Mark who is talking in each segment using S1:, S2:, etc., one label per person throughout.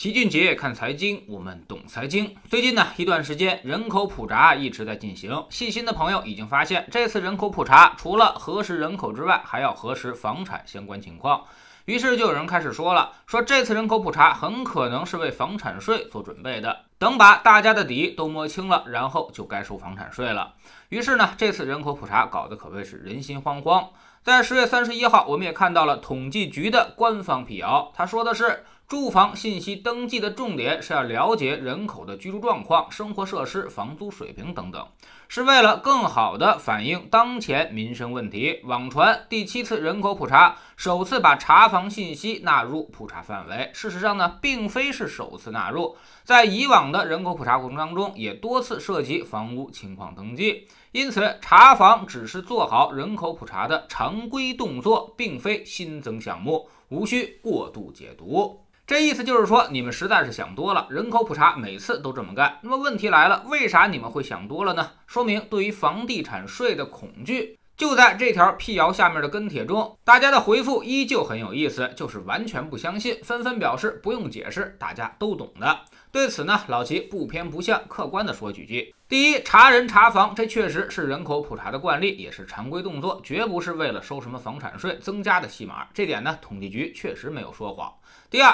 S1: 齐俊杰看财经，我们懂财经。最近呢一段时间，人口普查一直在进行。细心的朋友已经发现，这次人口普查除了核实人口之外，还要核实房产相关情况。于是就有人开始说了，说这次人口普查很可能是为房产税做准备的。等把大家的底都摸清了，然后就该收房产税了。于是呢，这次人口普查搞得可谓是人心惶惶。在十月三十一号，我们也看到了统计局的官方辟谣，他说的是。住房信息登记的重点是要了解人口的居住状况、生活设施、房租水平等等，是为了更好地反映当前民生问题。网传第七次人口普查首次把查房信息纳入普查范围，事实上呢，并非是首次纳入，在以往的人口普查过程当中，也多次涉及房屋情况登记。因此，查房只是做好人口普查的常规动作，并非新增项目，无需过度解读。这意思就是说，你们实在是想多了。人口普查每次都这么干。那么问题来了，为啥你们会想多了呢？说明对于房地产税的恐惧就在这条辟谣下面的跟帖中。大家的回复依旧很有意思，就是完全不相信，纷纷表示不用解释，大家都懂的。对此呢，老齐不偏不向，客观的说几句。第一，查人查房，这确实是人口普查的惯例，也是常规动作，绝不是为了收什么房产税增加的戏码。这点呢，统计局确实没有说谎。第二。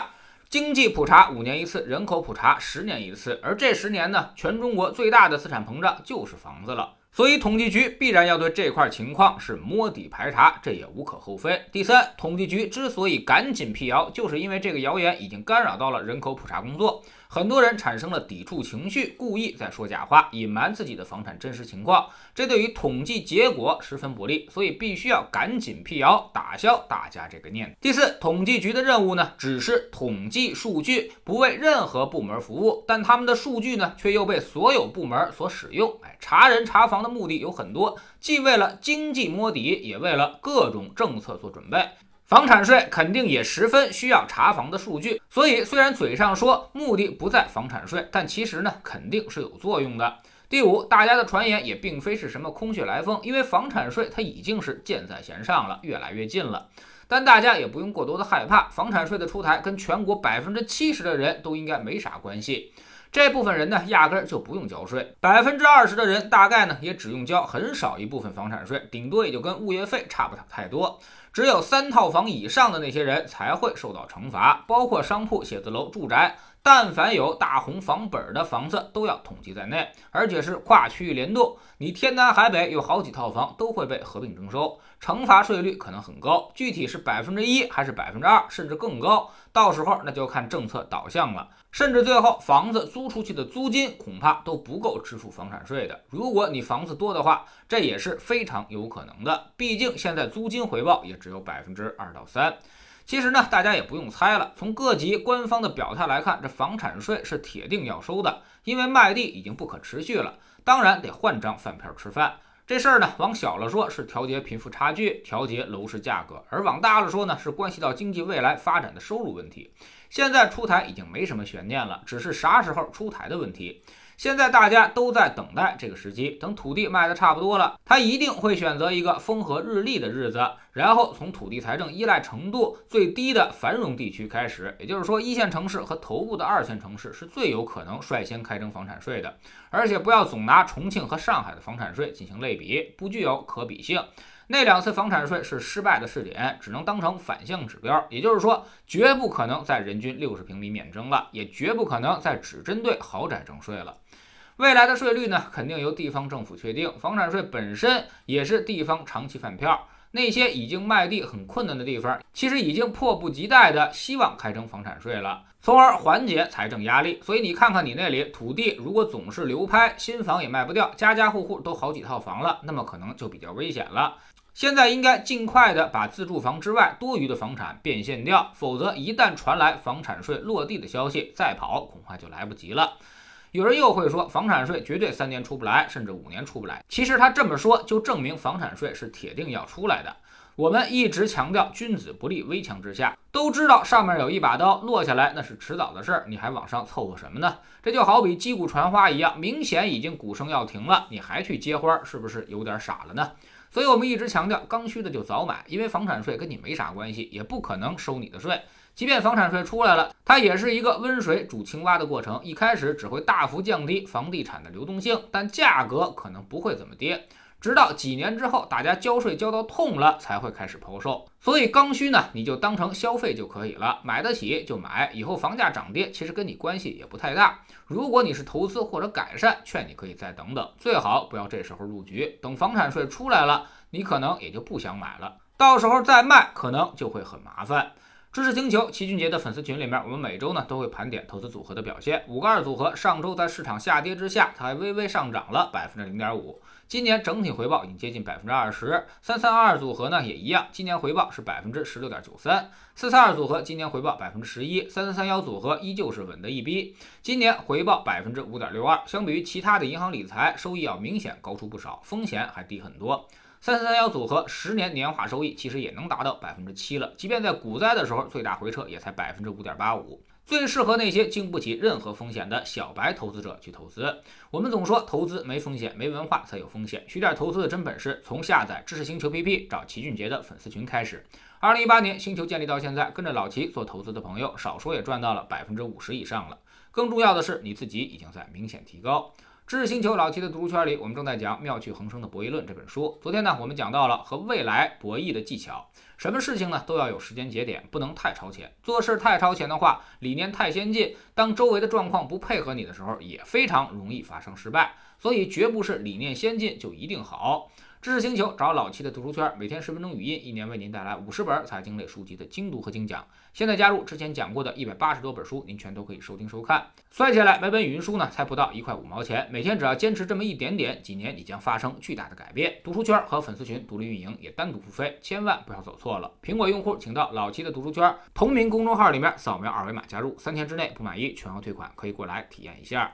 S1: 经济普查五年一次，人口普查十年一次，而这十年呢，全中国最大的资产膨胀就是房子了，所以统计局必然要对这块情况是摸底排查，这也无可厚非。第三，统计局之所以赶紧辟谣，就是因为这个谣言已经干扰到了人口普查工作。很多人产生了抵触情绪，故意在说假话，隐瞒自己的房产真实情况，这对于统计结果十分不利，所以必须要赶紧辟谣，打消大家这个念头。第四，统计局的任务呢，只是统计数据，不为任何部门服务，但他们的数据呢，却又被所有部门所使用。哎，查人查房目的有很多，既为了经济摸底，也为了各种政策做准备。房产税肯定也十分需要查房的数据，所以虽然嘴上说目的不在房产税，但其实呢肯定是有作用的。第五，大家的传言也并非是什么空穴来风，因为房产税它已经是箭在弦上了，越来越近了。但大家也不用过多的害怕，房产税的出台跟全国百分之七十的人都应该没啥关系。这部分人呢，压根儿就不用交税，百分之二十的人大概呢也只用交很少一部分房产税，顶多也就跟物业费差不太多。只有三套房以上的那些人才会受到惩罚，包括商铺、写字楼、住宅，但凡有大红房本的房子都要统计在内，而且是跨区域联动。你天南海北有好几套房都会被合并征收，惩罚税率可能很高，具体是百分之一还是百分之二，甚至更高，到时候那就看政策导向了。甚至最后房子租出去的租金恐怕都不够支付房产税的。如果你房子多的话，这也是非常有可能的。毕竟现在租金回报也只有百分之二到三。其实呢，大家也不用猜了，从各级官方的表态来看，这房产税是铁定要收的，因为卖地已经不可持续了，当然得换张饭票吃饭。这事儿呢，往小了说是调节贫富差距、调节楼市价格，而往大了说呢，是关系到经济未来发展的收入问题。现在出台已经没什么悬念了，只是啥时候出台的问题。现在大家都在等待这个时机，等土地卖的差不多了，他一定会选择一个风和日丽的日子，然后从土地财政依赖程度最低的繁荣地区开始。也就是说，一线城市和头部的二线城市是最有可能率先开征房产税的。而且不要总拿重庆和上海的房产税进行类比，不具有可比性。那两次房产税是失败的试点，只能当成反向指标。也就是说，绝不可能在人均六十平米免征了，也绝不可能再只针对豪宅征税了。未来的税率呢，肯定由地方政府确定。房产税本身也是地方长期饭票。那些已经卖地很困难的地方，其实已经迫不及待的希望开征房产税了，从而缓解财政压力。所以你看看你那里土地，如果总是流拍，新房也卖不掉，家家户户都好几套房了，那么可能就比较危险了。现在应该尽快的把自住房之外多余的房产变现掉，否则一旦传来房产税落地的消息，再跑恐怕就来不及了。有人又会说，房产税绝对三年出不来，甚至五年出不来。其实他这么说，就证明房产税是铁定要出来的。我们一直强调君子不立危墙之下，都知道上面有一把刀，落下来那是迟早的事儿，你还往上凑合什么呢？这就好比击鼓传花一样，明显已经鼓声要停了，你还去接花，是不是有点傻了呢？所以我们一直强调，刚需的就早买，因为房产税跟你没啥关系，也不可能收你的税。即便房产税出来了，它也是一个温水煮青蛙的过程，一开始只会大幅降低房地产的流动性，但价格可能不会怎么跌。直到几年之后，大家交税交到痛了，才会开始抛售。所以刚需呢，你就当成消费就可以了，买得起就买。以后房价涨跌，其实跟你关系也不太大。如果你是投资或者改善，劝你可以再等等，最好不要这时候入局。等房产税出来了，你可能也就不想买了，到时候再卖，可能就会很麻烦。知识星球齐俊杰的粉丝群里面，我们每周呢都会盘点投资组合的表现。五个二组合上周在市场下跌之下，它还微微上涨了百分之零点五。今年整体回报已经接近百分之二十。三三二组合呢也一样，今年回报是百分之十六点九三。四三二组合今年回报百分之十一。三三三幺组合依旧是稳的一逼，今年回报百分之五点六二。相比于其他的银行理财，收益要明显高出不少，风险还低很多。三三三幺组合十年年化收益其实也能达到百分之七了，即便在股灾的时候，最大回撤也才百分之五点八五，最适合那些经不起任何风险的小白投资者去投资。我们总说投资没风险，没文化才有风险，学点投资的真本事，从下载知识星球 PP 找齐俊杰的粉丝群开始。二零一八年星球建立到现在，跟着老齐做投资的朋友，少说也赚到了百分之五十以上了。更重要的是，你自己已经在明显提高。知识星球老七的读书圈里，我们正在讲《妙趣横生的博弈论》这本书。昨天呢，我们讲到了和未来博弈的技巧。什么事情呢，都要有时间节点，不能太超前。做事太超前的话，理念太先进，当周围的状况不配合你的时候，也非常容易发生失败。所以，绝不是理念先进就一定好。知识星球找老七的读书圈，每天十分钟语音，一年为您带来五十本财经类书籍的精读和精讲。现在加入之前讲过的一百八十多本书，您全都可以收听收看。算下来，每本语音书呢才不到一块五毛钱，每天只要坚持这么一点点，几年你将发生巨大的改变。读书圈和粉丝群独立运营，也单独付费，千万不要走错了。苹果用户请到老七的读书圈同名公众号里面扫描二维码加入，三天之内不满意全额退款，可以过来体验一下。